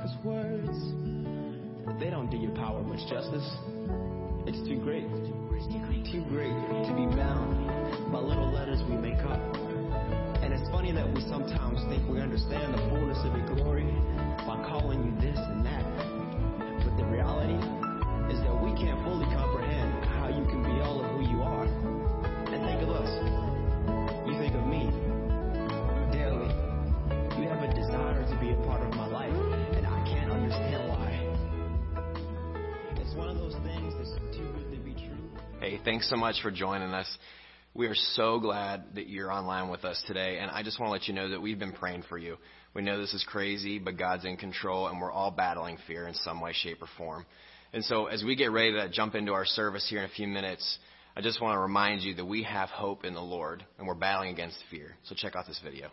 Cause words, they don't do your power much justice. It's too great, too great to be bound by little letters we make up. And it's funny that we sometimes think we understand the fullness of your glory by calling you this and that. But the reality is that we can't fully comprehend thanks so much for joining us. We are so glad that you're online with us today, and I just want to let you know that we've been praying for you. We know this is crazy, but God's in control, and we're all battling fear in some way, shape, or form. And so, as we get ready to jump into our service here in a few minutes, I just want to remind you that we have hope in the Lord, and we're battling against fear. So, check out this video.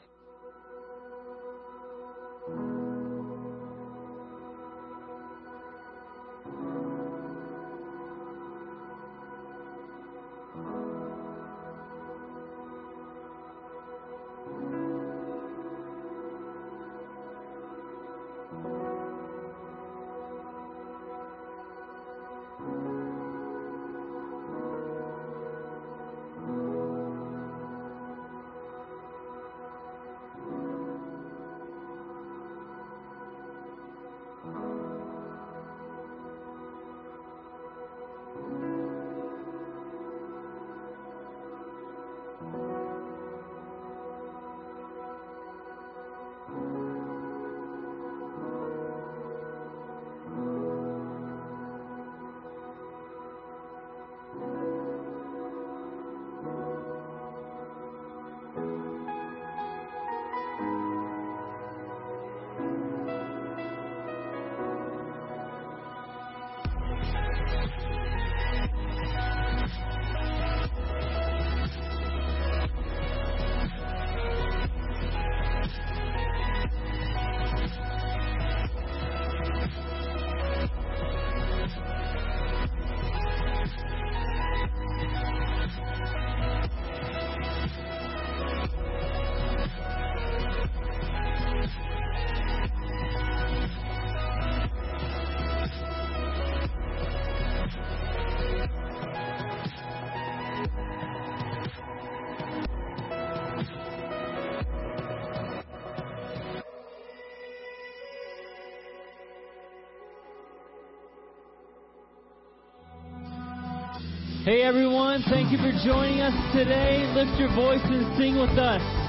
Hey everyone, thank you for joining us today. Lift your voice and sing with us.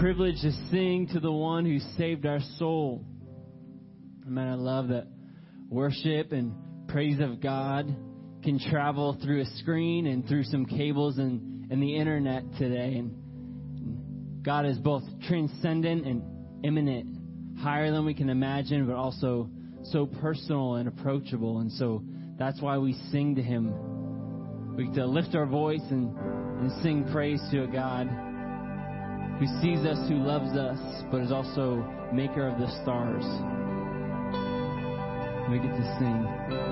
Privilege to sing to the one who saved our soul. Man, I love that worship and praise of God can travel through a screen and through some cables and, and the internet today. And God is both transcendent and immanent, higher than we can imagine, but also so personal and approachable. And so that's why we sing to Him. We get to lift our voice and, and sing praise to a God who sees us, who loves us, but is also maker of the stars. We get to sing.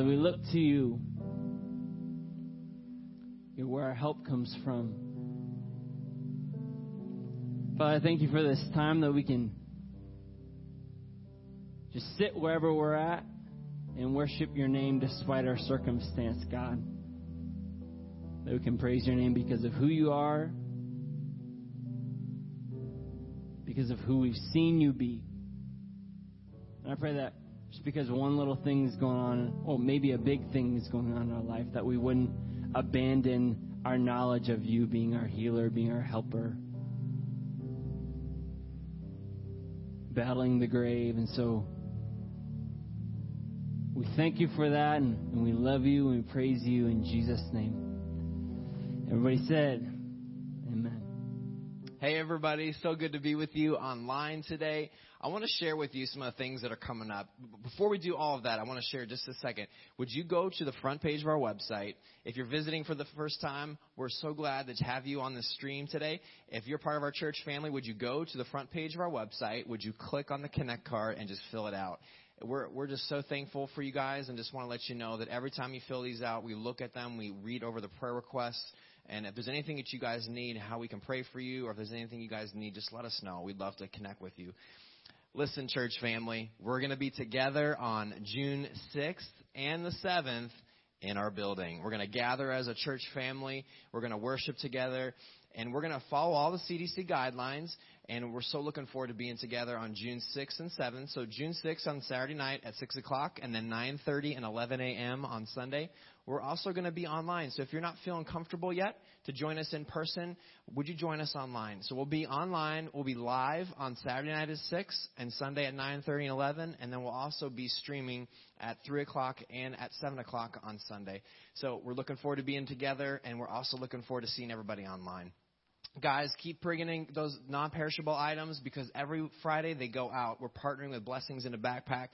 Father, we look to you. You're where our help comes from. Father, I thank you for this time that we can just sit wherever we're at and worship your name despite our circumstance, God. That we can praise your name because of who you are, because of who we've seen you be. And I pray that just because one little thing is going on, or maybe a big thing is going on in our life, that we wouldn't abandon our knowledge of you being our healer, being our helper, battling the grave. And so we thank you for that, and, and we love you, and we praise you in Jesus' name. Everybody said, Amen. Hey, everybody. So good to be with you online today. I want to share with you some of the things that are coming up. Before we do all of that, I want to share just a second. Would you go to the front page of our website? If you're visiting for the first time, we're so glad to have you on the stream today. If you're part of our church family, would you go to the front page of our website? Would you click on the Connect card and just fill it out? We're, we're just so thankful for you guys and just want to let you know that every time you fill these out, we look at them, we read over the prayer requests. And if there's anything that you guys need, how we can pray for you, or if there's anything you guys need, just let us know. We'd love to connect with you. Listen, church family, we're going to be together on June 6th and the 7th in our building. We're going to gather as a church family. We're going to worship together. And we're going to follow all the CDC guidelines. And we're so looking forward to being together on June 6th and 7th. So June 6th on Saturday night at 6 o'clock, and then 9.30 and 11 a.m. on Sunday. We're also going to be online. So if you're not feeling comfortable yet to join us in person, would you join us online? So we'll be online. We'll be live on Saturday night at 6 and Sunday at 9.30 and 11. And then we'll also be streaming at 3 o'clock and at 7 o'clock on Sunday. So we're looking forward to being together, and we're also looking forward to seeing everybody online guys, keep bringing in those non-perishable items because every Friday they go out. We're partnering with Blessings in a Backpack,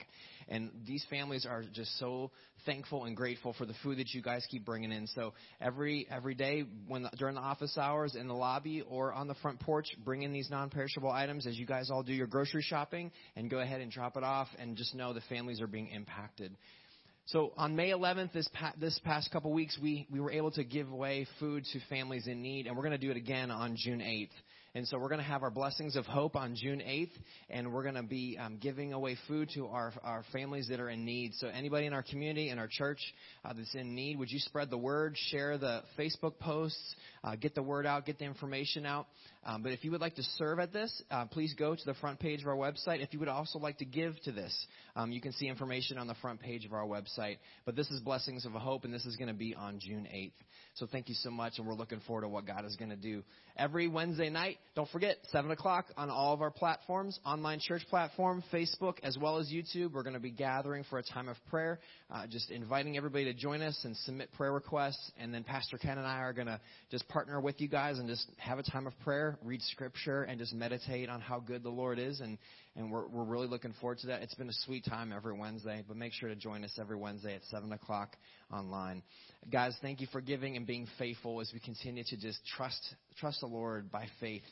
and these families are just so thankful and grateful for the food that you guys keep bringing in. So every every day, when during the office hours in the lobby or on the front porch, bring in these non-perishable items as you guys all do your grocery shopping, and go ahead and drop it off. And just know the families are being impacted. So on May 11th, this, pa- this past couple weeks, we, we were able to give away food to families in need, and we're going to do it again on June 8th. And so we're going to have our blessings of hope on June 8th, and we're going to be um, giving away food to our, our families that are in need. So anybody in our community, in our church uh, that's in need, would you spread the word, share the Facebook posts, uh, get the word out, get the information out. Um, but if you would like to serve at this, uh, please go to the front page of our website. If you would also like to give to this, um, you can see information on the front page of our website. But this is Blessings of a Hope, and this is going to be on June 8th. So thank you so much, and we're looking forward to what God is going to do. Every Wednesday night, don't forget, 7 o'clock on all of our platforms, online church platform, Facebook, as well as YouTube. We're going to be gathering for a time of prayer, uh, just inviting everybody to join us and submit prayer requests. And then Pastor Ken and I are going to just partner with you guys and just have a time of prayer, read scripture, and just meditate on how good the Lord is. And, and we're, we're really looking forward to that. It's been a sweet time every Wednesday, but make sure to join us every Wednesday at 7 o'clock online. Guys, thank you for giving and being faithful as we continue to just trust, trust the Lord by faith.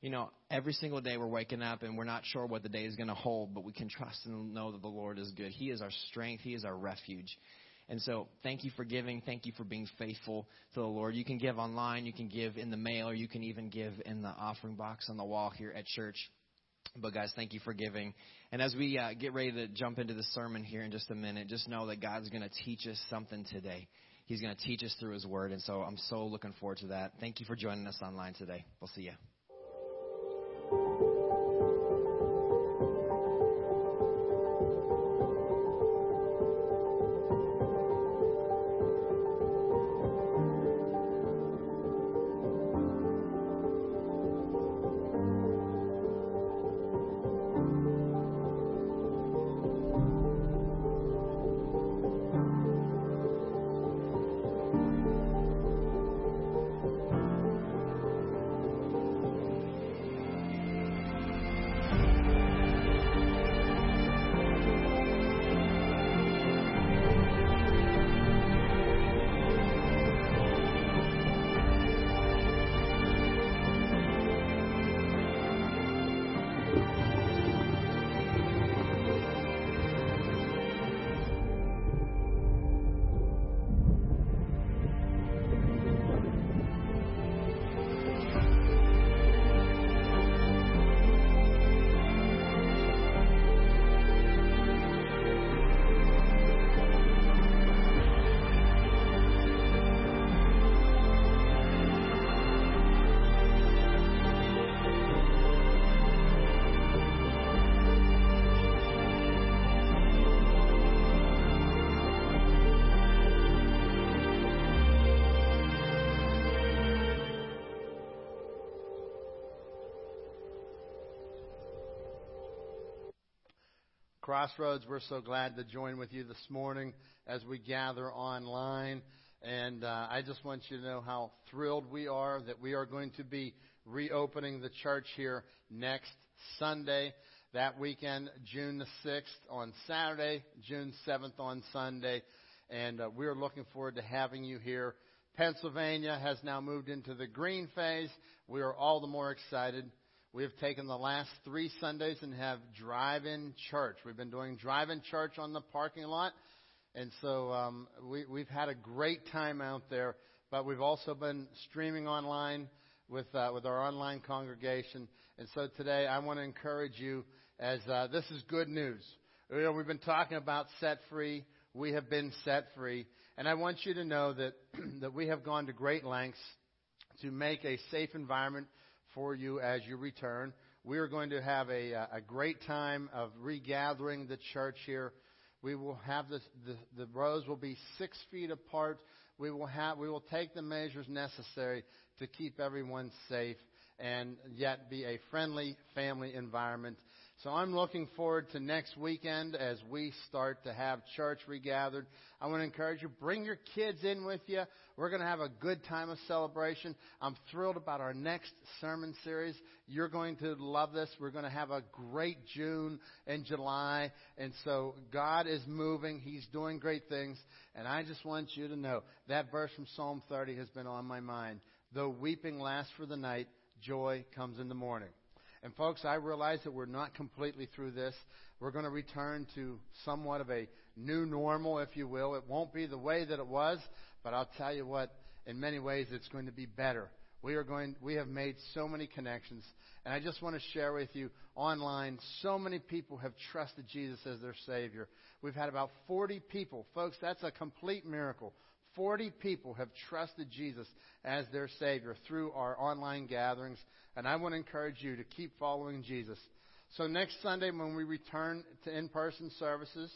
You know, every single day we're waking up and we're not sure what the day is going to hold, but we can trust and know that the Lord is good. He is our strength. He is our refuge. And so, thank you for giving. Thank you for being faithful to the Lord. You can give online, you can give in the mail, or you can even give in the offering box on the wall here at church. But guys, thank you for giving. And as we uh, get ready to jump into the sermon here in just a minute, just know that God's going to teach us something today. He's going to teach us through His Word, and so I'm so looking forward to that. Thank you for joining us online today. We'll see you. Crossroads, we're so glad to join with you this morning as we gather online. And uh, I just want you to know how thrilled we are that we are going to be reopening the church here next Sunday. That weekend, June the 6th on Saturday, June 7th on Sunday. And uh, we're looking forward to having you here. Pennsylvania has now moved into the green phase. We are all the more excited we have taken the last three Sundays and have drive-in church. We've been doing drive-in church on the parking lot, and so um, we, we've had a great time out there. But we've also been streaming online with uh, with our online congregation. And so today, I want to encourage you as uh, this is good news. You know, we've been talking about set free. We have been set free, and I want you to know that that we have gone to great lengths to make a safe environment for you as you return. We are going to have a, uh, a great time of regathering the church here. We will have this, the, the rows will be six feet apart. We will have, we will take the measures necessary to keep everyone safe and yet be a friendly family environment. So I'm looking forward to next weekend as we start to have church regathered. I want to encourage you, bring your kids in with you. We're going to have a good time of celebration. I'm thrilled about our next sermon series. You're going to love this. We're going to have a great June and July. And so God is moving. He's doing great things. And I just want you to know that verse from Psalm 30 has been on my mind. Though weeping lasts for the night, joy comes in the morning. And folks, I realize that we're not completely through this. We're going to return to somewhat of a new normal, if you will. It won't be the way that it was, but I'll tell you what, in many ways it's going to be better. We are going we have made so many connections. And I just want to share with you online, so many people have trusted Jesus as their Savior. We've had about 40 people. Folks, that's a complete miracle. 40 people have trusted Jesus as their Savior through our online gatherings. And I want to encourage you to keep following Jesus. So next Sunday, when we return to in person services,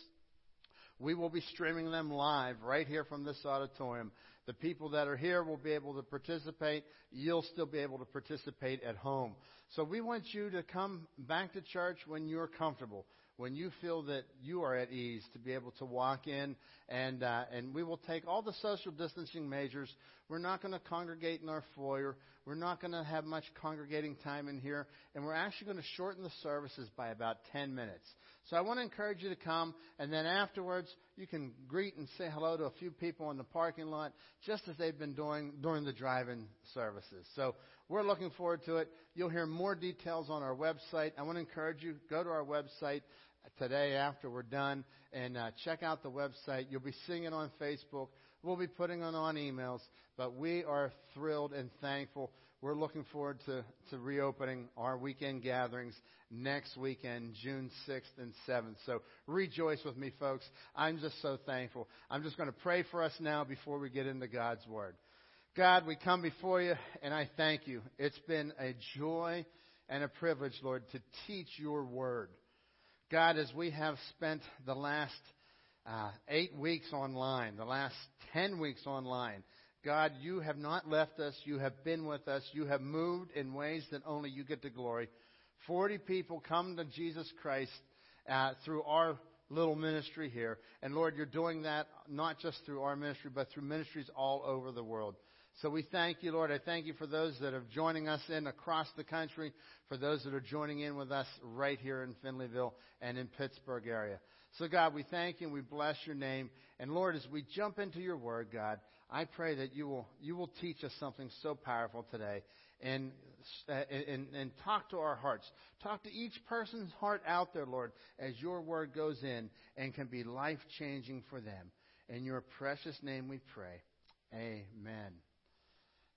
we will be streaming them live right here from this auditorium. The people that are here will be able to participate. You'll still be able to participate at home. So we want you to come back to church when you're comfortable when you feel that you are at ease to be able to walk in and uh, and we will take all the social distancing measures. We're not going to congregate in our foyer. We're not going to have much congregating time in here, and we're actually going to shorten the services by about 10 minutes. So I want to encourage you to come, and then afterwards you can greet and say hello to a few people in the parking lot, just as they've been doing during the drive-in services. So we're looking forward to it. You'll hear more details on our website. I want to encourage you go to our website today after we're done and uh, check out the website. You'll be seeing it on Facebook. We'll be putting it on emails, but we are thrilled and thankful. We're looking forward to, to reopening our weekend gatherings next weekend, June 6th and 7th. So rejoice with me, folks. I'm just so thankful. I'm just going to pray for us now before we get into God's Word. God, we come before you and I thank you. It's been a joy and a privilege, Lord, to teach your Word. God, as we have spent the last uh, eight weeks online, the last ten weeks online, God, you have not left us. You have been with us. You have moved in ways that only you get the glory. Forty people come to Jesus Christ uh, through our little ministry here. And Lord, you're doing that not just through our ministry, but through ministries all over the world. So we thank you, Lord. I thank you for those that are joining us in across the country, for those that are joining in with us right here in Finleyville and in Pittsburgh area. So God, we thank you and we bless your name. And Lord, as we jump into your word, God, I pray that you will, you will teach us something so powerful today and, and, and talk to our hearts. Talk to each person's heart out there, Lord, as your word goes in and can be life changing for them. In your precious name we pray. Amen.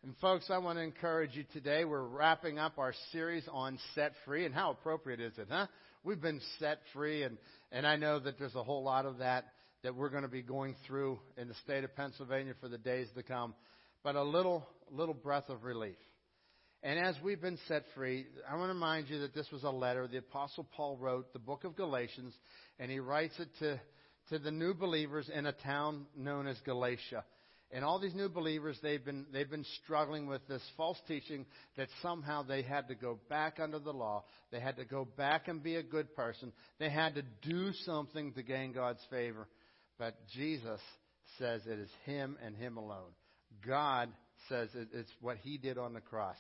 And folks, I want to encourage you today. We're wrapping up our series on set free, and how appropriate is it, huh? We've been set free, and and I know that there's a whole lot of that that we're going to be going through in the state of Pennsylvania for the days to come. But a little little breath of relief. And as we've been set free, I want to remind you that this was a letter the Apostle Paul wrote, the book of Galatians, and he writes it to to the new believers in a town known as Galatia. And all these new believers, they've been, they've been struggling with this false teaching that somehow they had to go back under the law. They had to go back and be a good person. They had to do something to gain God's favor. But Jesus says it is Him and Him alone. God says it's what He did on the cross.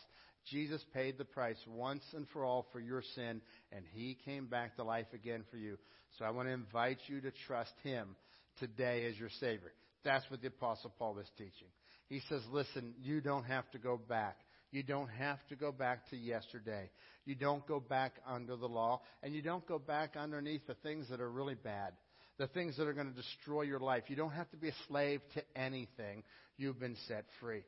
Jesus paid the price once and for all for your sin, and He came back to life again for you. So I want to invite you to trust Him today as your Savior. That's what the Apostle Paul is teaching. He says, listen, you don't have to go back. You don't have to go back to yesterday. You don't go back under the law, and you don't go back underneath the things that are really bad, the things that are going to destroy your life. You don't have to be a slave to anything. You've been set free.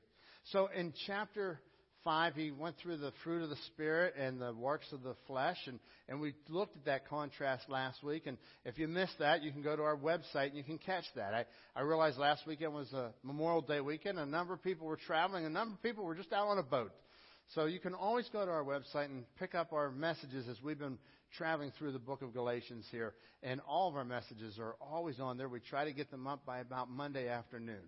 So in chapter 5, he went through the fruit of the Spirit and the works of the flesh, and, and we looked at that contrast last week. And if you missed that, you can go to our website and you can catch that. I, I realized last weekend was a Memorial Day weekend. A number of people were traveling, a number of people were just out on a boat. So you can always go to our website and pick up our messages as we've been traveling through the book of Galatians here. And all of our messages are always on there. We try to get them up by about Monday afternoon.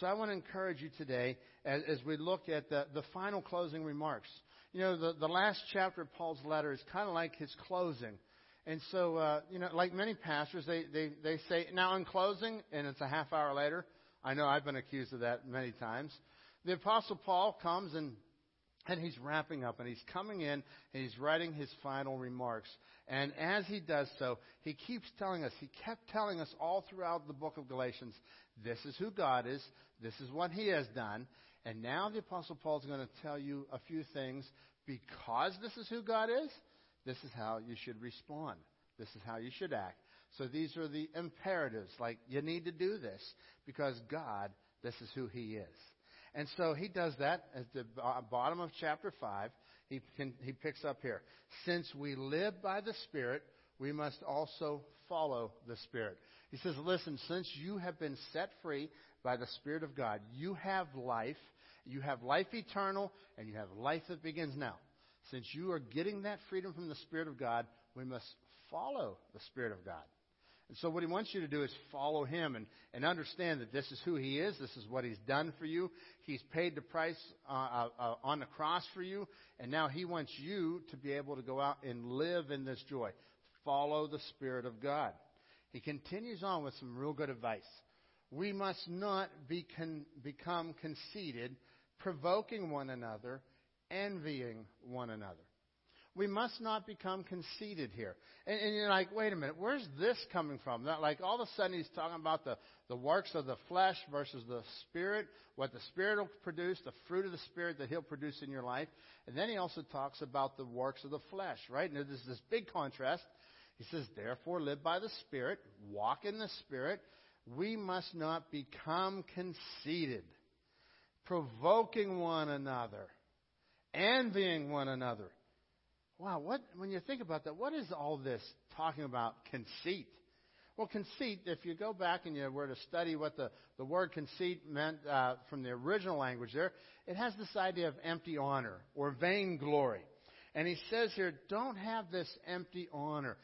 So I want to encourage you today as, as we look at the, the final closing remarks. You know, the, the last chapter of Paul's letter is kind of like his closing. And so, uh, you know, like many pastors, they, they, they say, now in closing, and it's a half hour later. I know I've been accused of that many times. The Apostle Paul comes and and he's wrapping up and he's coming in and he's writing his final remarks. And as he does so, he keeps telling us, he kept telling us all throughout the book of Galatians this is who God is. This is what He has done. And now the Apostle Paul is going to tell you a few things. Because this is who God is, this is how you should respond. This is how you should act. So these are the imperatives. Like, you need to do this because God, this is who He is. And so he does that at the bottom of chapter 5. He, can, he picks up here. Since we live by the Spirit, we must also follow the Spirit. He says, Listen, since you have been set free by the Spirit of God, you have life. You have life eternal, and you have life that begins now. Since you are getting that freedom from the Spirit of God, we must follow the Spirit of God. And so, what he wants you to do is follow him and, and understand that this is who he is. This is what he's done for you. He's paid the price uh, uh, uh on the cross for you. And now he wants you to be able to go out and live in this joy. Follow the Spirit of God. He continues on with some real good advice. We must not be con- become conceited, provoking one another, envying one another. We must not become conceited here. And, and, you're like, wait a minute, where's this coming from? That, like all of a sudden he's talking about the, the works of the flesh versus the spirit, what the spirit will produce, the fruit of the spirit that he'll produce in your life. And then he also talks about the works of the flesh, right? And there's this big contrast he says, Therefore, live by the Spirit, walk in the Spirit. We must not become conceited, provoking one another, envying one another. Wow, what, when you think about that, what is all this talking about conceit? Well, conceit, if you go back and you were to study what the, the word conceit meant uh, from the original language there, it has this idea of empty honor or vainglory. And he says here, don't have this empty honor.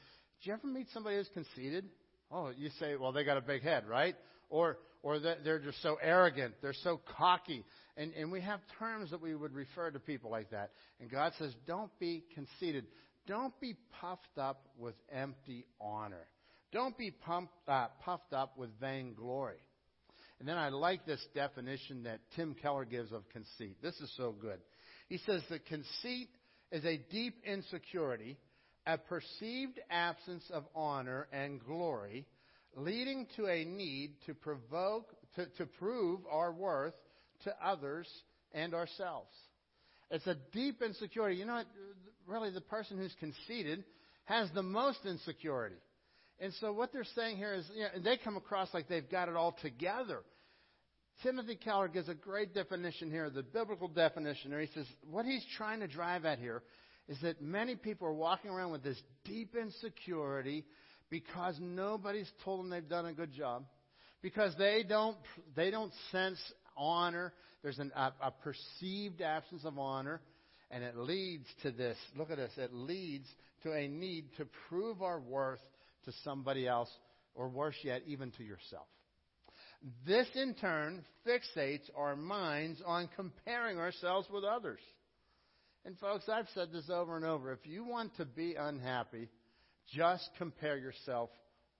Do you ever meet somebody who's conceited? Oh, you say, well, they got a big head, right? Or, or they're just so arrogant. They're so cocky. And, and we have terms that we would refer to people like that. And God says, don't be conceited. Don't be puffed up with empty honor. Don't be pumped, uh, puffed up with vainglory. And then I like this definition that Tim Keller gives of conceit. This is so good. He says that conceit is a deep insecurity a perceived absence of honor and glory, leading to a need to provoke, to, to prove our worth to others and ourselves. It's a deep insecurity. You know what? Really, the person who's conceited has the most insecurity. And so what they're saying here is, you know, they come across like they've got it all together. Timothy Keller gives a great definition here, the biblical definition. He says what he's trying to drive at here is that many people are walking around with this deep insecurity because nobody's told them they've done a good job, because they don't they don't sense honor. There's an, a, a perceived absence of honor, and it leads to this. Look at this. It leads to a need to prove our worth to somebody else, or worse yet, even to yourself. This in turn fixates our minds on comparing ourselves with others. And folks, I've said this over and over. If you want to be unhappy, just compare yourself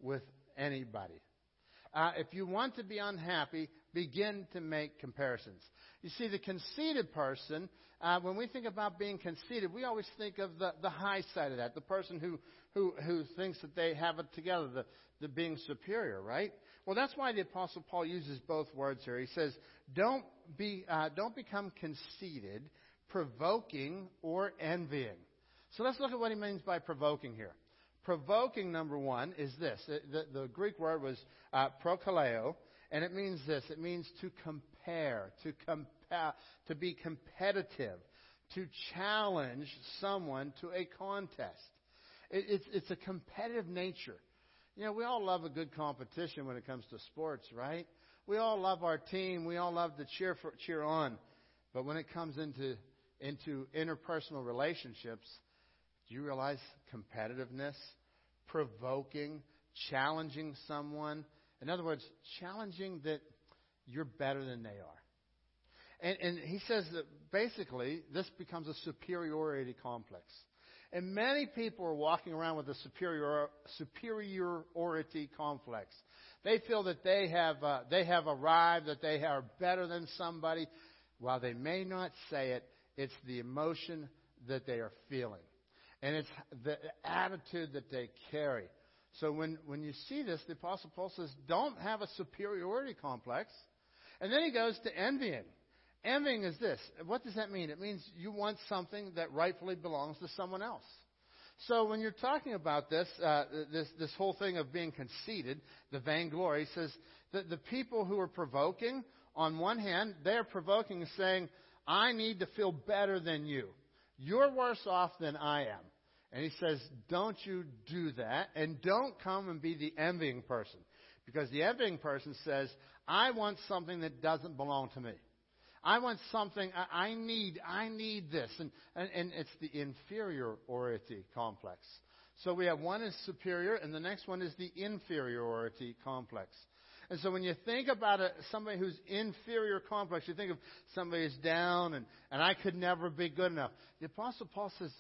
with anybody. Uh, if you want to be unhappy, begin to make comparisons. You see, the conceited person, uh, when we think about being conceited, we always think of the, the high side of that, the person who, who, who thinks that they have it together, the, the being superior, right? Well, that's why the Apostle Paul uses both words here. He says, don't, be, uh, don't become conceited, provoking, or envying. So let's look at what he means by provoking here. Provoking, number one, is this. The, the Greek word was uh, prokaleo, and it means this. It means to compare, to compare, to be competitive, to challenge someone to a contest. It, it's, it's a competitive nature. You know, we all love a good competition when it comes to sports, right? We all love our team. We all love to cheer for, cheer on. But when it comes into into interpersonal relationships, do you realize competitiveness, provoking, challenging someone? In other words, challenging that you're better than they are. And, and he says that basically this becomes a superiority complex. And many people are walking around with a superior, superiority complex. They feel that they have, uh, they have arrived, that they are better than somebody. While they may not say it, it's the emotion that they are feeling. And it's the attitude that they carry. So when, when you see this, the Apostle Paul says, don't have a superiority complex. And then he goes to envying. Envying is this. What does that mean? It means you want something that rightfully belongs to someone else. So when you're talking about this, uh, this, this whole thing of being conceited, the vainglory, he says that the people who are provoking, on one hand, they're provoking saying, I need to feel better than you. You're worse off than I am. And he says, don't you do that, and don't come and be the envying person. Because the envying person says, I want something that doesn't belong to me. I want something, I, I need, I need this. And, and, and it's the inferiority complex. So we have one is superior, and the next one is the inferiority complex. And so when you think about a, somebody who's inferior complex, you think of somebody who's down and, and I could never be good enough. The Apostle Paul says,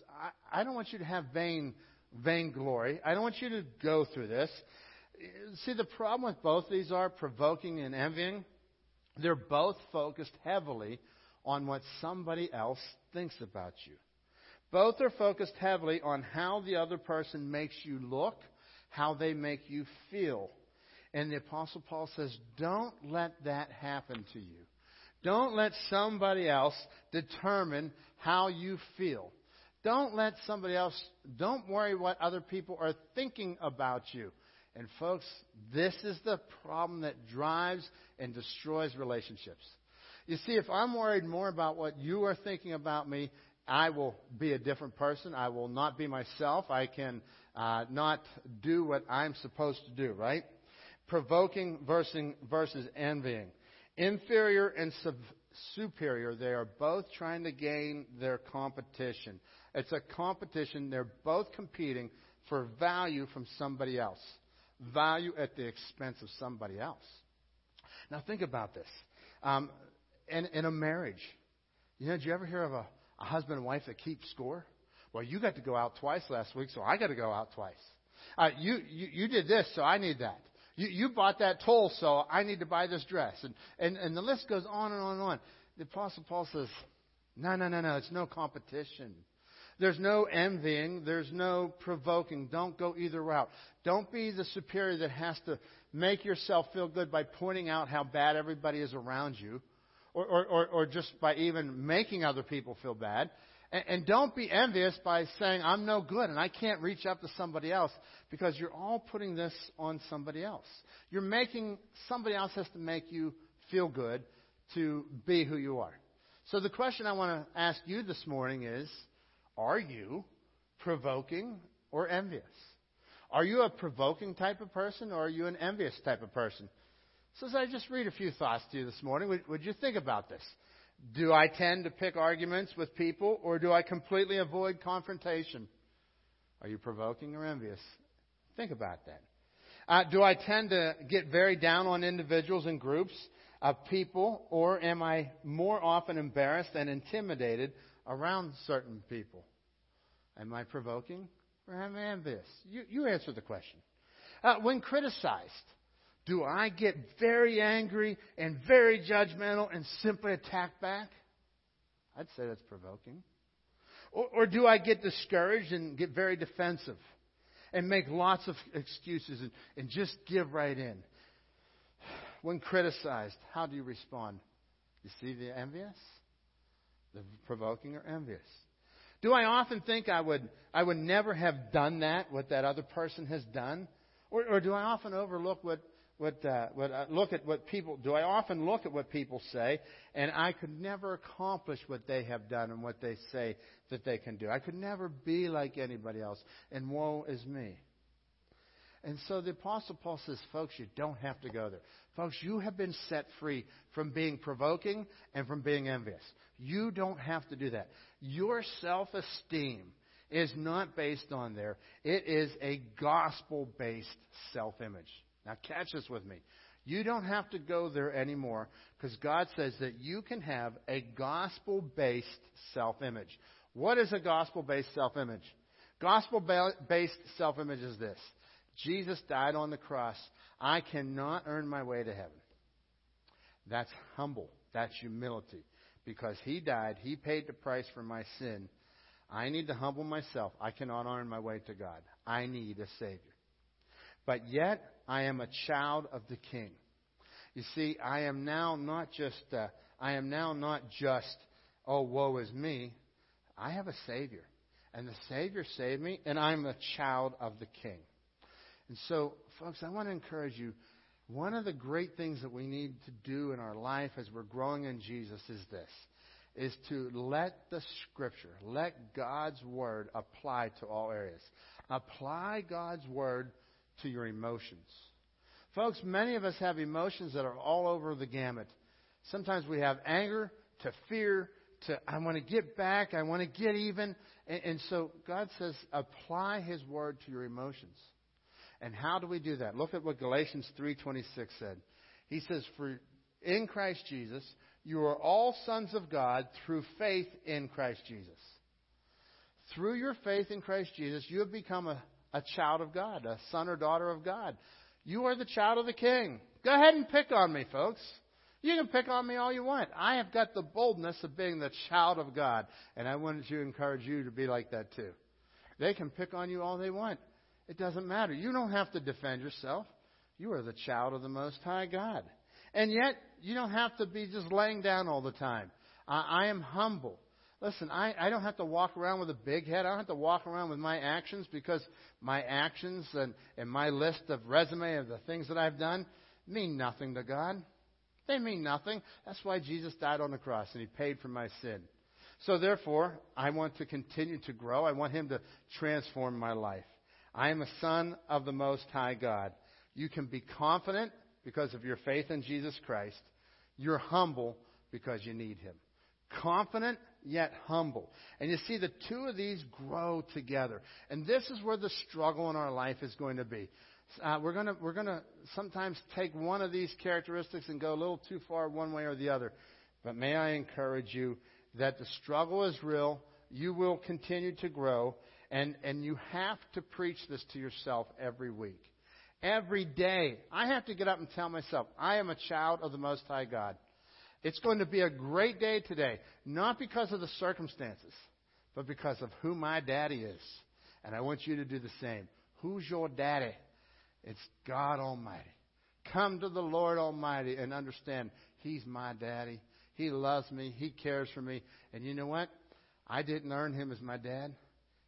I, I don't want you to have vain, vain glory. I don't want you to go through this. See, the problem with both these are provoking and envying. They're both focused heavily on what somebody else thinks about you. Both are focused heavily on how the other person makes you look, how they make you feel. And the Apostle Paul says, don't let that happen to you. Don't let somebody else determine how you feel. Don't let somebody else, don't worry what other people are thinking about you. And folks, this is the problem that drives and destroys relationships. You see, if I'm worried more about what you are thinking about me, I will be a different person. I will not be myself. I can uh, not do what I'm supposed to do, right? Provoking versus, envying. Inferior and sub- superior, they are both trying to gain their competition. It's a competition. They're both competing for value from somebody else value at the expense of somebody else. Now think about this. Um, in, in a marriage, you know, did you ever hear of a, a husband and wife that keep score? Well, you got to go out twice last week, so I got to go out twice. Uh, you, you you did this, so I need that. You you bought that toll, so I need to buy this dress, and and and the list goes on and on and on. The Apostle Paul says, no, no, no, no. It's no competition. There's no envying. There's no provoking. Don't go either route. Don't be the superior that has to make yourself feel good by pointing out how bad everybody is around you, or, or, or, or just by even making other people feel bad. And, and don't be envious by saying, I'm no good and I can't reach up to somebody else because you're all putting this on somebody else. You're making, somebody else has to make you feel good to be who you are. So the question I want to ask you this morning is, are you provoking or envious? Are you a provoking type of person or are you an envious type of person? So as I just read a few thoughts to you this morning, would, would you think about this? Do I tend to pick arguments with people or do I completely avoid confrontation? Are you provoking or envious? Think about that. Uh, do I tend to get very down on individuals and groups of people, or am I more often embarrassed and intimidated around certain people? Am I provoking or am I envious? You, you answer the question. Uh, when criticized, do I get very angry and very judgmental and simply attack back? I'd say that's provoking. Or, or do I get discouraged and get very defensive and make lots of excuses and, and just give right in? When criticized, how do you respond? You see the envious? The provoking or envious? Do I often think I would, I would never have done that, what that other person has done? Or, or do I often overlook what, what, uh, what uh, look at what people, do I often look at what people say and I could never accomplish what they have done and what they say that they can do? I could never be like anybody else and woe is me. And so the Apostle Paul says, folks, you don't have to go there. Folks, you have been set free from being provoking and from being envious. You don't have to do that. Your self esteem is not based on there, it is a gospel based self image. Now, catch this with me. You don't have to go there anymore because God says that you can have a gospel based self image. What is a gospel based self image? Gospel based self image is this Jesus died on the cross. I cannot earn my way to heaven. That's humble. That's humility. Because he died, he paid the price for my sin. I need to humble myself. I cannot earn my way to God. I need a Savior. But yet, I am a child of the King. You see, I am now not just, uh, I am now not just, oh, woe is me. I have a Savior. And the Savior saved me, and I'm a child of the King. And so, folks, I want to encourage you. One of the great things that we need to do in our life as we're growing in Jesus is this is to let the scripture, let God's word apply to all areas. Apply God's word to your emotions. Folks, many of us have emotions that are all over the gamut. Sometimes we have anger to fear to I want to get back, I want to get even. And, and so God says, apply His word to your emotions. And how do we do that? Look at what Galatians 3:26 said. He says, "For in Christ Jesus, you are all sons of God through faith in Christ Jesus." Through your faith in Christ Jesus, you have become a, a child of God, a son or daughter of God. You are the child of the King. Go ahead and pick on me, folks. You can pick on me all you want. I have got the boldness of being the child of God, and I want to encourage you to be like that too. They can pick on you all they want. It doesn't matter. You don't have to defend yourself. You are the child of the Most High God. And yet, you don't have to be just laying down all the time. I, I am humble. Listen, I, I don't have to walk around with a big head. I don't have to walk around with my actions because my actions and, and my list of resume of the things that I've done mean nothing to God. They mean nothing. That's why Jesus died on the cross and He paid for my sin. So therefore, I want to continue to grow. I want Him to transform my life. I am a son of the Most High God. You can be confident because of your faith in Jesus Christ. You're humble because you need Him. Confident yet humble. And you see, the two of these grow together. And this is where the struggle in our life is going to be. Uh, we're going to we're going to sometimes take one of these characteristics and go a little too far one way or the other. But may I encourage you that the struggle is real. You will continue to grow. And, and you have to preach this to yourself every week. Every day. I have to get up and tell myself, I am a child of the Most High God. It's going to be a great day today, not because of the circumstances, but because of who my daddy is. And I want you to do the same. Who's your daddy? It's God Almighty. Come to the Lord Almighty and understand He's my daddy. He loves me. He cares for me. And you know what? I didn't earn Him as my dad.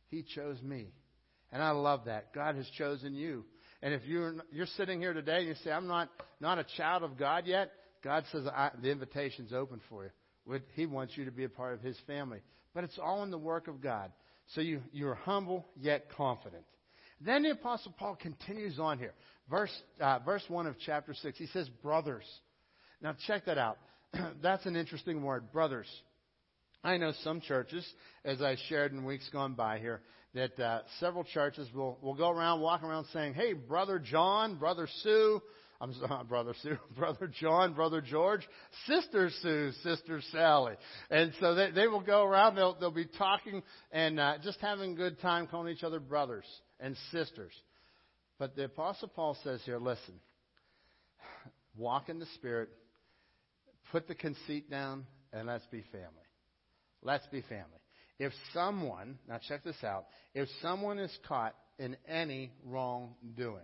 He chose me. And I love that. God has chosen you. And if you're, you're sitting here today and you say, I'm not, not a child of God yet, God says the invitation's open for you. He wants you to be a part of His family. But it's all in the work of God. So you, you're humble yet confident. Then the Apostle Paul continues on here. Verse, uh, verse 1 of chapter 6, he says, Brothers. Now check that out. That's an interesting word, brothers. I know some churches, as I shared in weeks gone by here, that uh, several churches will, will go around, walk around saying, hey, Brother John, Brother Sue, I'm sorry, Brother Sue, Brother John, Brother George, Sister Sue, Sister Sally. And so they, they will go around, they'll, they'll be talking and uh, just having a good time calling each other brothers and sisters. But the Apostle Paul says here, listen, walk in the Spirit, put the conceit down, and let's be family. Let's be family. If someone, now check this out, if someone is caught in any wrongdoing,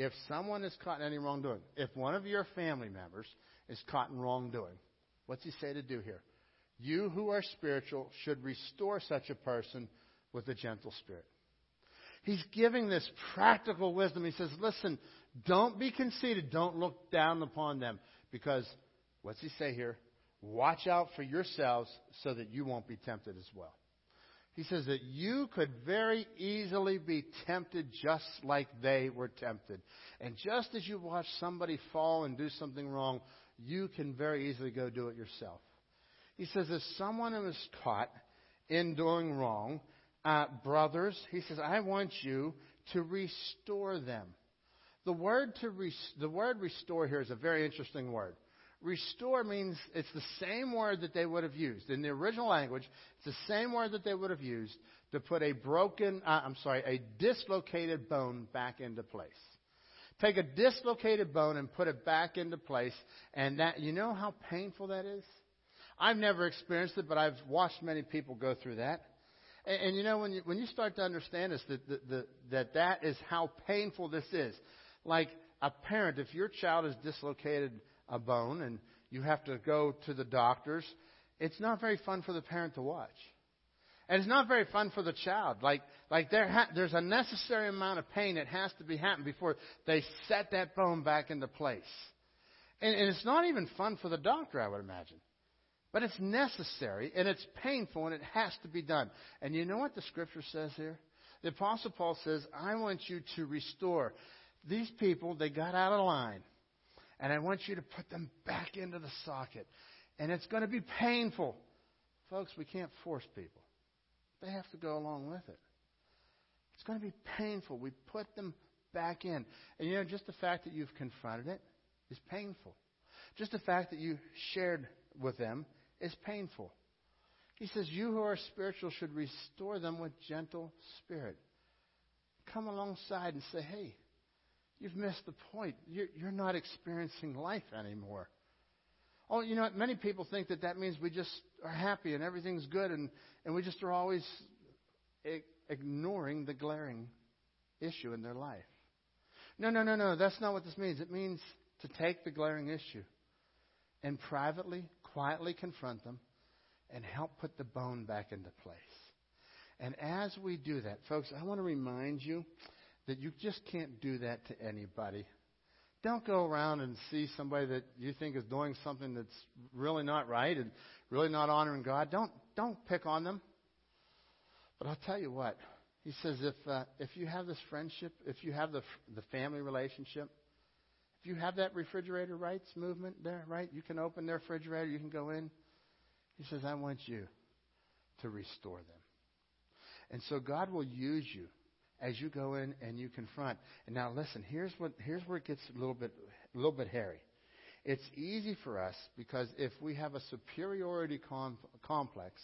if someone is caught in any wrongdoing, if one of your family members is caught in wrongdoing, what's he say to do here? You who are spiritual should restore such a person with a gentle spirit. He's giving this practical wisdom. He says, listen, don't be conceited. Don't look down upon them. Because, what's he say here? Watch out for yourselves so that you won't be tempted as well. He says that you could very easily be tempted just like they were tempted. And just as you watch somebody fall and do something wrong, you can very easily go do it yourself. He says if someone is caught in doing wrong, uh, brothers, he says, I want you to restore them. The word to res- the word restore here is a very interesting word. Restore means it's the same word that they would have used. In the original language, it's the same word that they would have used to put a broken, uh, I'm sorry, a dislocated bone back into place. Take a dislocated bone and put it back into place, and that, you know how painful that is? I've never experienced it, but I've watched many people go through that. And, and you know, when you, when you start to understand this, that, that, that that is how painful this is. Like a parent, if your child is dislocated a bone and you have to go to the doctors, it's not very fun for the parent to watch. And it's not very fun for the child. Like, like there ha- there's a necessary amount of pain that has to be happened before they set that bone back into place. And, and it's not even fun for the doctor, I would imagine. But it's necessary and it's painful and it has to be done. And you know what the scripture says here? The apostle Paul says, I want you to restore. These people, they got out of line and I want you to put them back into the socket. And it's going to be painful. Folks, we can't force people, they have to go along with it. It's going to be painful. We put them back in. And you know, just the fact that you've confronted it is painful. Just the fact that you shared with them is painful. He says, You who are spiritual should restore them with gentle spirit. Come alongside and say, Hey, You've missed the point. You're, you're not experiencing life anymore. Oh, you know what? Many people think that that means we just are happy and everything's good and, and we just are always ignoring the glaring issue in their life. No, no, no, no. That's not what this means. It means to take the glaring issue and privately, quietly confront them and help put the bone back into place. And as we do that, folks, I want to remind you that you just can't do that to anybody. Don't go around and see somebody that you think is doing something that's really not right and really not honoring God. Don't don't pick on them. But I'll tell you what. He says if uh, if you have this friendship, if you have the the family relationship, if you have that refrigerator rights movement there, right? You can open their refrigerator, you can go in. He says, I want you to restore them. And so God will use you as you go in and you confront. And now listen, here's what here's where it gets a little bit a little bit hairy. It's easy for us because if we have a superiority com- complex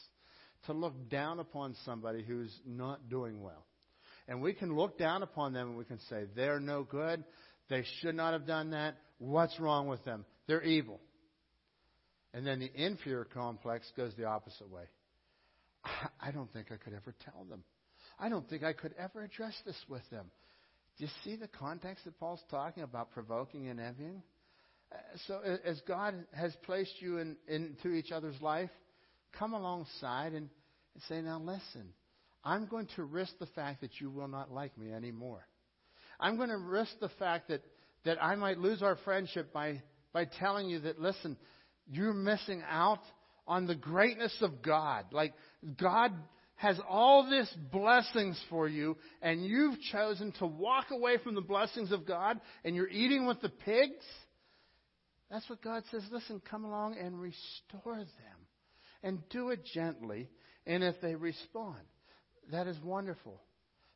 to look down upon somebody who's not doing well. And we can look down upon them and we can say, they're no good. They should not have done that. What's wrong with them? They're evil. And then the inferior complex goes the opposite way. I don't think I could ever tell them. I don't think I could ever address this with them. Do you see the context that Paul's talking about provoking and envying? Uh, so, as God has placed you in, into each other's life, come alongside and, and say, Now listen, I'm going to risk the fact that you will not like me anymore. I'm going to risk the fact that, that I might lose our friendship by, by telling you that, listen, you're missing out on the greatness of God. Like, God has all this blessings for you, and you've chosen to walk away from the blessings of God, and you're eating with the pigs, that's what God says. Listen, come along and restore them. And do it gently, and if they respond, that is wonderful.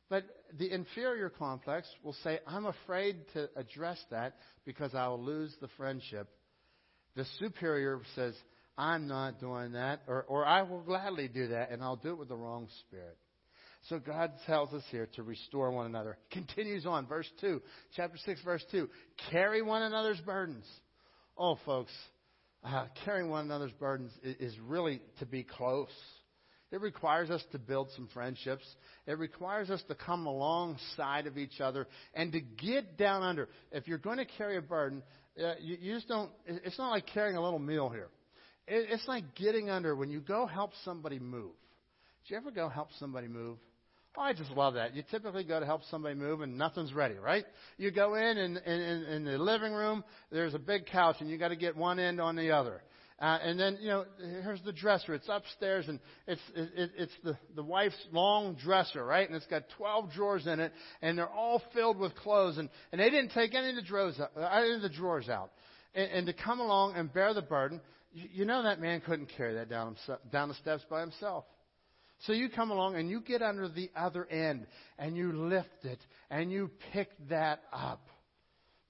But the inferior complex will say, I'm afraid to address that because I will lose the friendship. The superior says, I'm not doing that, or, or I will gladly do that, and I'll do it with the wrong spirit. So God tells us here to restore one another. Continues on, verse 2, chapter 6, verse 2. Carry one another's burdens. Oh, folks, uh, carrying one another's burdens is, is really to be close. It requires us to build some friendships. It requires us to come alongside of each other and to get down under. If you're going to carry a burden, uh, you, you just don't, it's not like carrying a little meal here. It, it's like getting under when you go help somebody move. Did you ever go help somebody move? Oh, I just love that. You typically go to help somebody move and nothing's ready, right? You go in and in the living room, there's a big couch and you got to get one end on the other. Uh, and then, you know, here's the dresser. It's upstairs, and it's it, it's the the wife's long dresser, right? And it's got 12 drawers in it, and they're all filled with clothes. And and they didn't take any of the drawers out, uh, any of the drawers out. And, and to come along and bear the burden, you, know that man couldn't carry that down down the steps by himself. So you come along and you get under the other end and you lift it and you pick that up.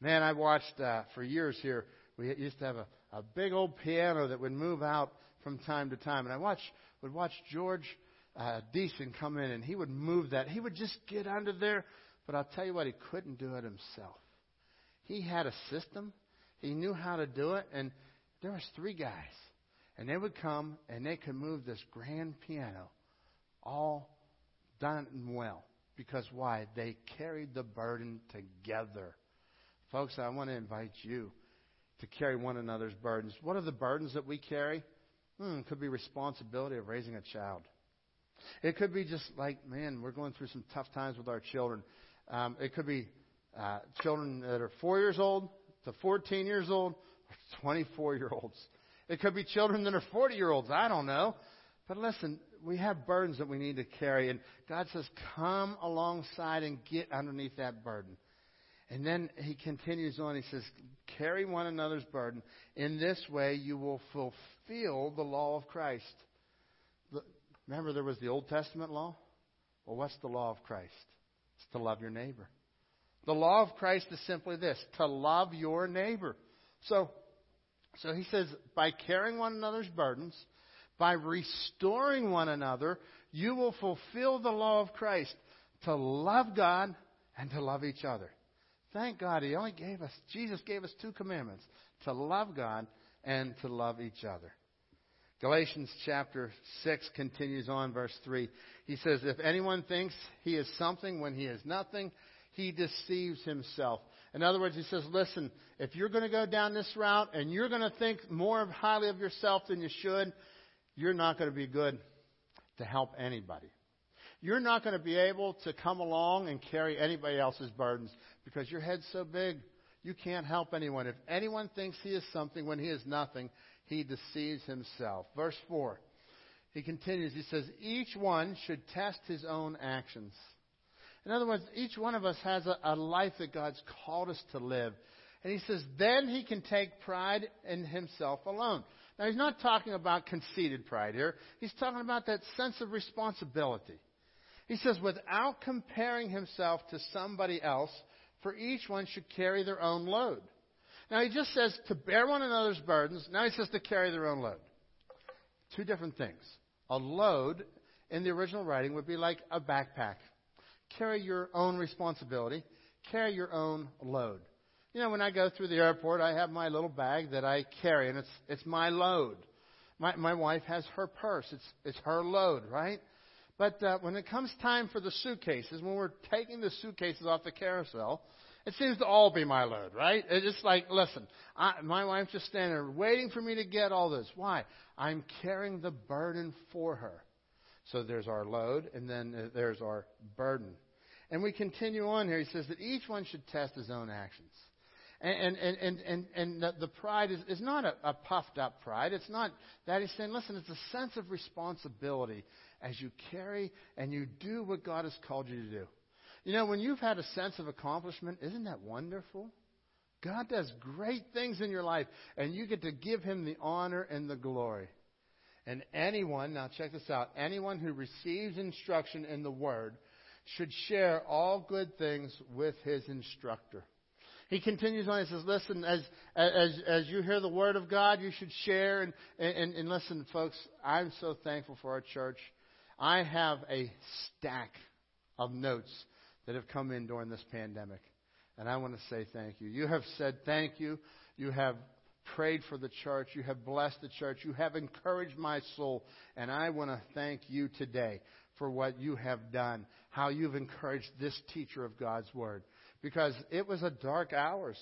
Man, I watched uh, for years here. We used to have a, a big old piano that would move out from time to time, and I watch would watch George uh, Deason come in and he would move that. He would just get under there, but I'll tell you what, he couldn't do it himself. He had a system. He knew how to do it, and there was three guys, and they would come and they could move this grand piano all done and well. Because why? They carried the burden together. Folks, I want to invite you to carry one another's burdens. What are the burdens that we carry? Hmm, it could be responsibility of raising a child. It could be just like, man, we're going through some tough times with our children. Um, it could be uh, children that are four years old to 14 years old 24 year olds. It could be children that are 40 year olds. I don't know. But listen, we have burdens that we need to carry. And God says, come alongside and get underneath that burden. And then he continues on. He says, carry one another's burden. In this way, you will fulfill the law of Christ. Remember, there was the Old Testament law? Well, what's the law of Christ? It's to love your neighbor. The law of Christ is simply this to love your neighbor. So, so he says, by carrying one another's burdens, by restoring one another, you will fulfill the law of Christ to love God and to love each other. Thank God He only gave us, Jesus gave us two commandments to love God and to love each other. Galatians chapter 6 continues on, verse 3. He says, If anyone thinks he is something when he is nothing, he deceives himself. In other words, he says, Listen, if you're going to go down this route and you're going to think more highly of yourself than you should, you're not going to be good to help anybody. You're not going to be able to come along and carry anybody else's burdens because your head's so big. You can't help anyone. If anyone thinks he is something when he is nothing, he deceives himself. Verse 4. He continues. He says, Each one should test his own actions. In other words, each one of us has a, a life that God's called us to live. And he says, then he can take pride in himself alone. Now, he's not talking about conceited pride here. He's talking about that sense of responsibility. He says, without comparing himself to somebody else, for each one should carry their own load. Now, he just says to bear one another's burdens. Now he says to carry their own load. Two different things. A load in the original writing would be like a backpack. Carry your own responsibility, carry your own load. You know, when I go through the airport, I have my little bag that I carry, and it's it's my load. My my wife has her purse; it's it's her load, right? But uh, when it comes time for the suitcases, when we're taking the suitcases off the carousel, it seems to all be my load, right? It's just like, listen, I, my wife's just standing there waiting for me to get all this. Why? I'm carrying the burden for her. So there's our load, and then there's our burden. And we continue on here. He says that each one should test his own actions. And, and, and, and, and the, the pride is, is not a, a puffed up pride. It's not that. He's saying, listen, it's a sense of responsibility as you carry and you do what God has called you to do. You know, when you've had a sense of accomplishment, isn't that wonderful? God does great things in your life, and you get to give Him the honor and the glory. And anyone, now check this out, anyone who receives instruction in the Word should share all good things with his instructor. He continues on. He says, "Listen, as as as you hear the word of God, you should share and and, and listen, folks. I'm so thankful for our church. I have a stack of notes that have come in during this pandemic, and I want to say thank you. You have said thank you. You have prayed for the church. You have blessed the church. You have encouraged my soul, and I want to thank you today for what you have done. How you've encouraged this teacher of God's word." because it was a dark hours.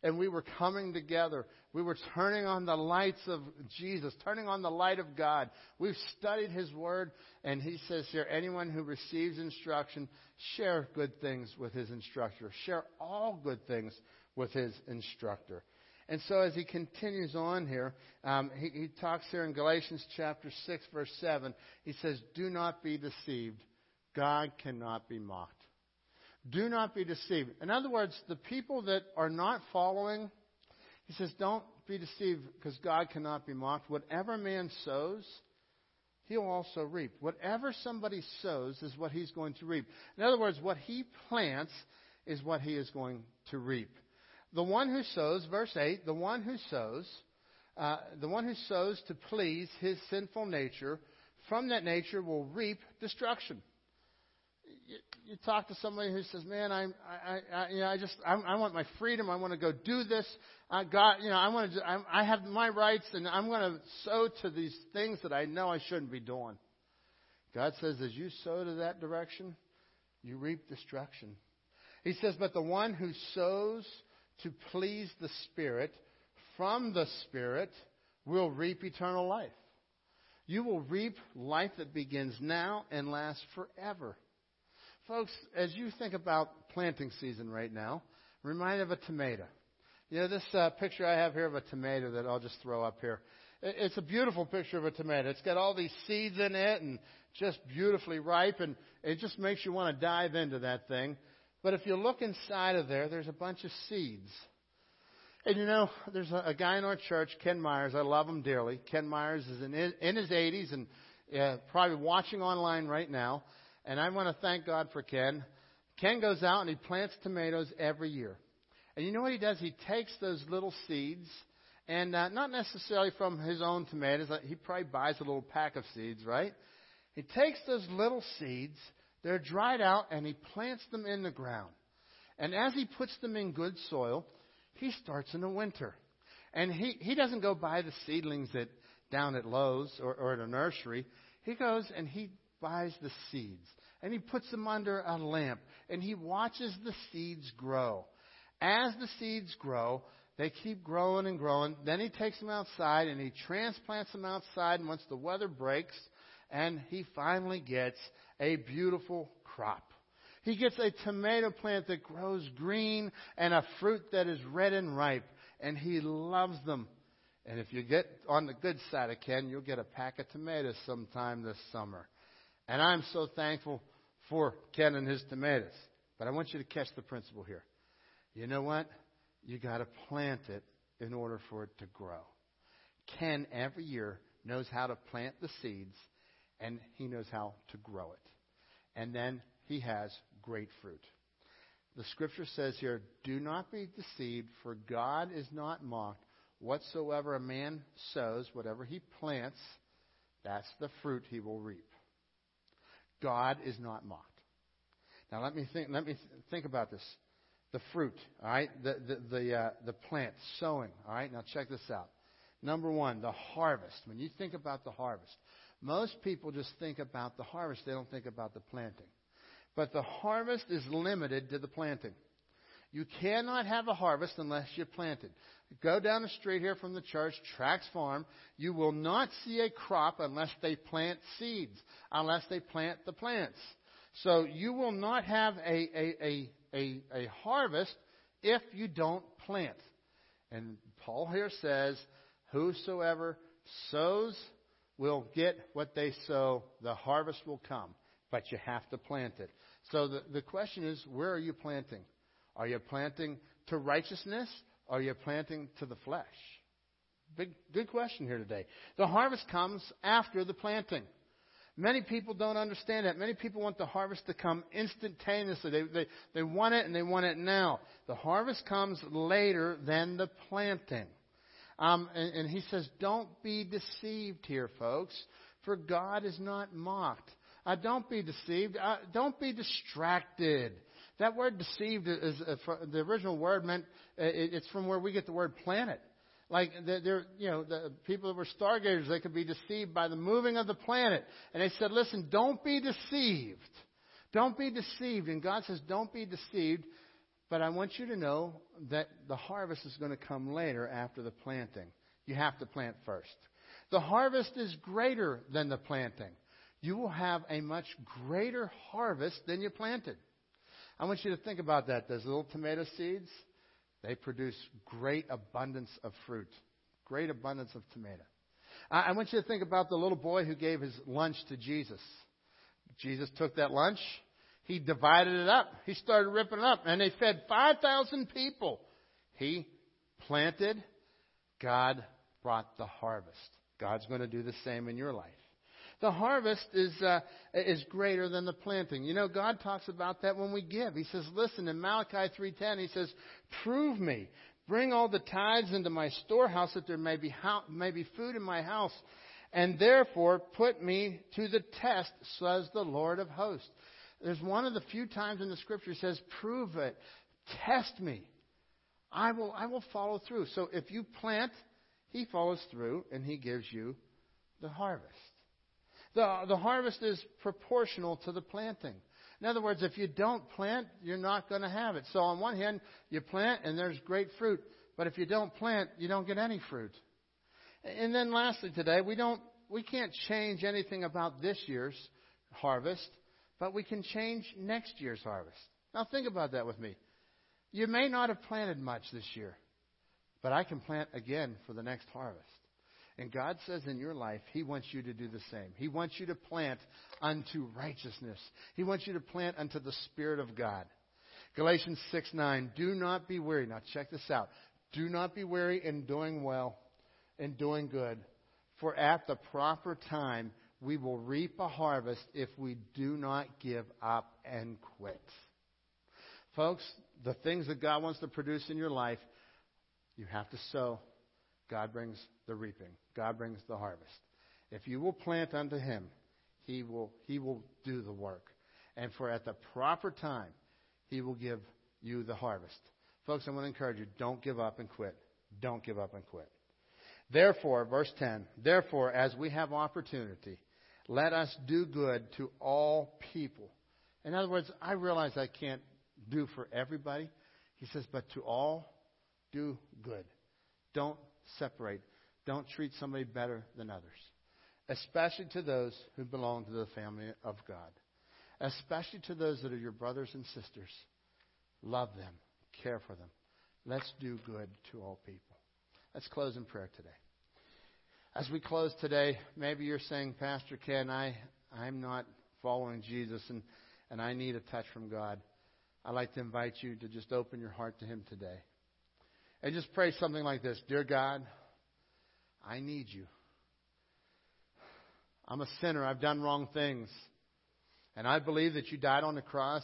And we were coming together. We were turning on the lights of Jesus, turning on the light of God. We've studied His Word, and He says here anyone who receives instruction, share good things with his instructor. Share all good things with his instructor. And so as he continues on here, um, he, he talks here in Galatians chapter 6, verse 7. He says, Do not be deceived. God cannot be mocked. Do not be deceived. In other words, the people that are not following, he says, don't be deceived because God cannot be mocked. Whatever man sows, he'll also reap. Whatever somebody sows is what he's going to reap. In other words, what he plants is what he is going to reap. The one who sows, verse 8, the one who sows, uh, the one who sows to please his sinful nature, from that nature will reap destruction you talk to somebody who says, "Man, I'm, I, I, you know, I just, I'm, I want my freedom. I want to go do this. I got, you know, I want to, I, I have my rights, and I'm going to sow to these things that I know I shouldn't be doing." God says, as you sow to that direction, you reap destruction. He says, but the one who sows to please the Spirit from the Spirit will reap eternal life. You will reap life that begins now and lasts forever. Folks, as you think about planting season right now, remind of a tomato. You know, this uh, picture I have here of a tomato that I'll just throw up here. It's a beautiful picture of a tomato. It's got all these seeds in it and just beautifully ripe, and it just makes you want to dive into that thing. But if you look inside of there, there's a bunch of seeds. And you know, there's a, a guy in our church, Ken Myers. I love him dearly. Ken Myers is in, in his 80s and uh, probably watching online right now and I want to thank God for Ken. Ken goes out and he plants tomatoes every year. And you know what he does? He takes those little seeds, and uh, not necessarily from his own tomatoes. He probably buys a little pack of seeds, right? He takes those little seeds, they're dried out, and he plants them in the ground. And as he puts them in good soil, he starts in the winter. And he, he doesn't go buy the seedlings at, down at Lowe's or, or at a nursery. He goes and he buys the seeds and he puts them under a lamp and he watches the seeds grow. As the seeds grow, they keep growing and growing. Then he takes them outside and he transplants them outside once the weather breaks and he finally gets a beautiful crop. He gets a tomato plant that grows green and a fruit that is red and ripe and he loves them. And if you get on the good side of Ken, you'll get a pack of tomatoes sometime this summer. And I'm so thankful for Ken and his tomatoes. But I want you to catch the principle here. You know what? You got to plant it in order for it to grow. Ken every year knows how to plant the seeds and he knows how to grow it. And then he has great fruit. The scripture says here, do not be deceived, for God is not mocked. Whatsoever a man sows, whatever he plants, that's the fruit he will reap. God is not mocked. Now let me think. Let me think about this. The fruit, all right. The the the, uh, the plant sowing, all right. Now check this out. Number one, the harvest. When you think about the harvest, most people just think about the harvest. They don't think about the planting. But the harvest is limited to the planting. You cannot have a harvest unless you plant it. Go down the street here from the church, Trax Farm. You will not see a crop unless they plant seeds, unless they plant the plants. So you will not have a, a, a, a, a harvest if you don't plant. And Paul here says, Whosoever sows will get what they sow. The harvest will come, but you have to plant it. So the, the question is, where are you planting? Are you planting to righteousness? Or are you planting to the flesh? Big, good question here today. The harvest comes after the planting. Many people don't understand that. Many people want the harvest to come instantaneously. They, they, they want it and they want it now. The harvest comes later than the planting. Um, and, and he says, don't be deceived here, folks, for God is not mocked. Uh, don't be deceived. Uh, don't be distracted. That word deceived is, uh, the original word meant uh, it's from where we get the word planet. Like they're, you know, the people that were stargazers, they could be deceived by the moving of the planet. And they said, listen, don't be deceived. Don't be deceived. And God says, don't be deceived. But I want you to know that the harvest is going to come later after the planting. You have to plant first. The harvest is greater than the planting. You will have a much greater harvest than you planted. I want you to think about that. Those little tomato seeds, they produce great abundance of fruit, great abundance of tomato. I want you to think about the little boy who gave his lunch to Jesus. Jesus took that lunch, he divided it up, he started ripping it up, and they fed 5,000 people. He planted, God brought the harvest. God's going to do the same in your life. The harvest is, uh, is greater than the planting. You know, God talks about that when we give. He says, listen, in Malachi 3.10, he says, prove me. Bring all the tithes into my storehouse that there may be, ho- may be food in my house. And therefore put me to the test, says the Lord of hosts. There's one of the few times in the scripture says, prove it. Test me. I will, I will follow through. So if you plant, he follows through and he gives you the harvest. The, the harvest is proportional to the planting. In other words, if you don't plant, you're not going to have it. So on one hand, you plant and there's great fruit. But if you don't plant, you don't get any fruit. And then lastly today, we don't, we can't change anything about this year's harvest, but we can change next year's harvest. Now think about that with me. You may not have planted much this year, but I can plant again for the next harvest. And God says in your life, He wants you to do the same. He wants you to plant unto righteousness. He wants you to plant unto the Spirit of God. Galatians 6 9. Do not be weary. Now check this out. Do not be weary in doing well, and doing good. For at the proper time, we will reap a harvest if we do not give up and quit. Folks, the things that God wants to produce in your life, you have to sow. God brings the reaping. God brings the harvest. If you will plant unto him, he will, he will do the work. And for at the proper time, he will give you the harvest. Folks, I want to encourage you, don't give up and quit. Don't give up and quit. Therefore, verse 10, therefore, as we have opportunity, let us do good to all people. In other words, I realize I can't do for everybody. He says, but to all, do good. Don't separate. Don't treat somebody better than others, especially to those who belong to the family of God, especially to those that are your brothers and sisters. Love them, care for them. Let's do good to all people. Let's close in prayer today. As we close today, maybe you're saying, Pastor Ken, I, I'm not following Jesus and, and I need a touch from God. I'd like to invite you to just open your heart to Him today. And just pray something like this Dear God, I need you. I'm a sinner. I've done wrong things. And I believe that you died on the cross.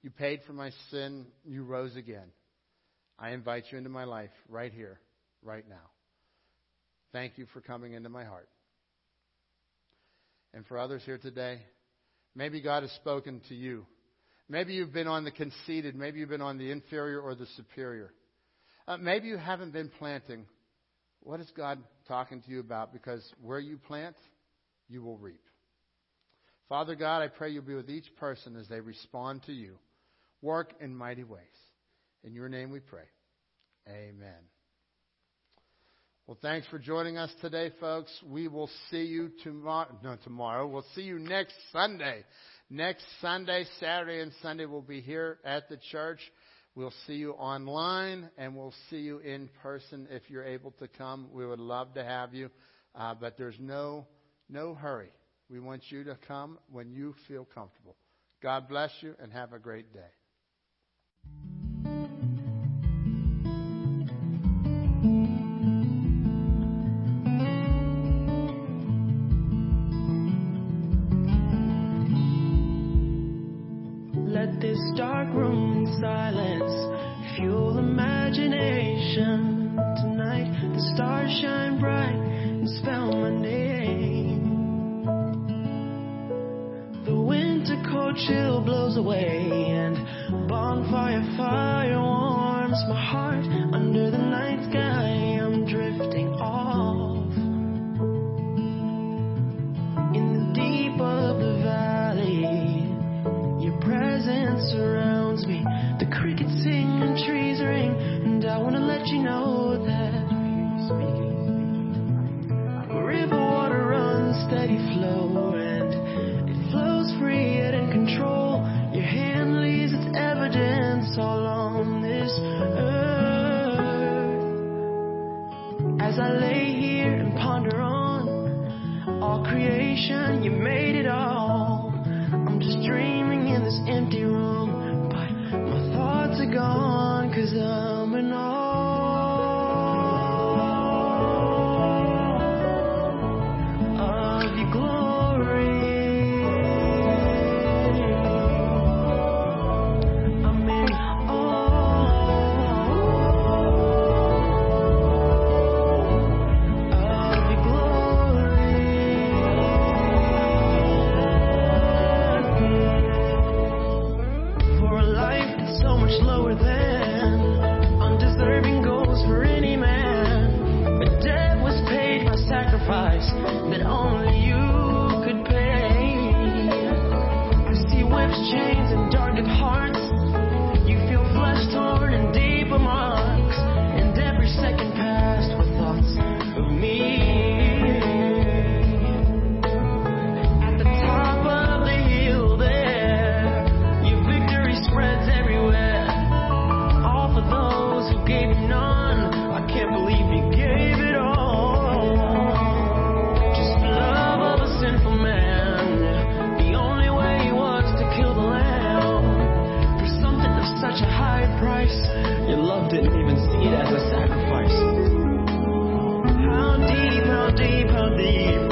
You paid for my sin. You rose again. I invite you into my life right here, right now. Thank you for coming into my heart. And for others here today, maybe God has spoken to you. Maybe you've been on the conceited. Maybe you've been on the inferior or the superior. Uh, maybe you haven't been planting. What is God talking to you about? Because where you plant, you will reap. Father God, I pray you'll be with each person as they respond to you. Work in mighty ways. In your name we pray. Amen. Well, thanks for joining us today, folks. We will see you tomorrow. No, tomorrow. We'll see you next Sunday. Next Sunday, Saturday, and Sunday, we'll be here at the church. We'll see you online and we'll see you in person if you're able to come. We would love to have you, uh, but there's no no hurry. We want you to come when you feel comfortable. God bless you and have a great day. let this dark room in silence fuel imagination. Tonight the stars shine bright and spell my name. The winter cold chill blows away and bonfire fire warms my heart under the night. you made it all. as a sacrifice. How deep, how deep, how deep.